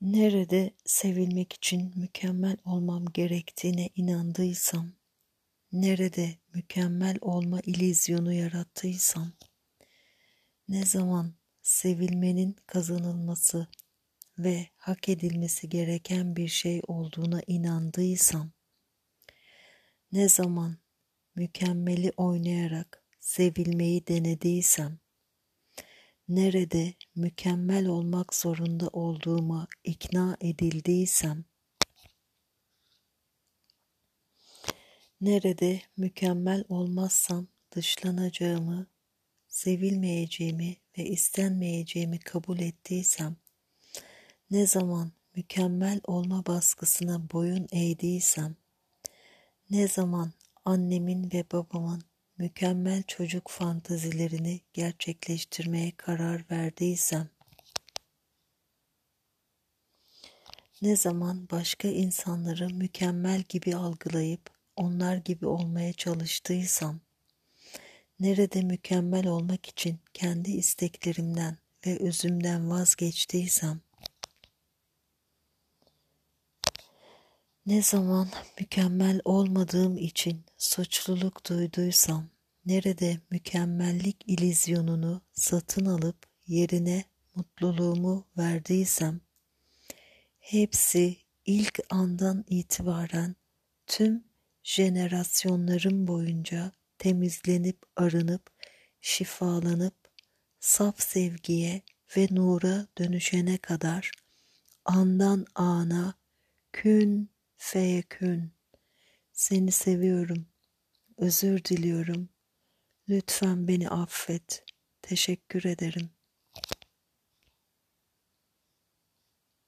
Nerede sevilmek için mükemmel olmam gerektiğine inandıysam, nerede mükemmel olma ilizyonu yarattıysam, ne zaman sevilmenin kazanılması ve hak edilmesi gereken bir şey olduğuna inandıysam, ne zaman mükemmeli oynayarak sevilmeyi denediysem, nerede mükemmel olmak zorunda olduğuma ikna edildiysem, nerede mükemmel olmazsam dışlanacağımı, sevilmeyeceğimi ve istenmeyeceğimi kabul ettiysem, ne zaman mükemmel olma baskısına boyun eğdiysem, ne zaman annemin ve babamın mükemmel çocuk fantazilerini gerçekleştirmeye karar verdiysem, ne zaman başka insanları mükemmel gibi algılayıp onlar gibi olmaya çalıştıysam, nerede mükemmel olmak için kendi isteklerimden ve özümden vazgeçtiysem, Ne zaman mükemmel olmadığım için suçluluk duyduysam, nerede mükemmellik ilizyonunu satın alıp yerine mutluluğumu verdiysem, hepsi ilk andan itibaren tüm jenerasyonlarım boyunca temizlenip arınıp şifalanıp saf sevgiye ve nura dönüşene kadar andan ana kün feyekün. Seni seviyorum. Özür diliyorum. Lütfen beni affet. Teşekkür ederim.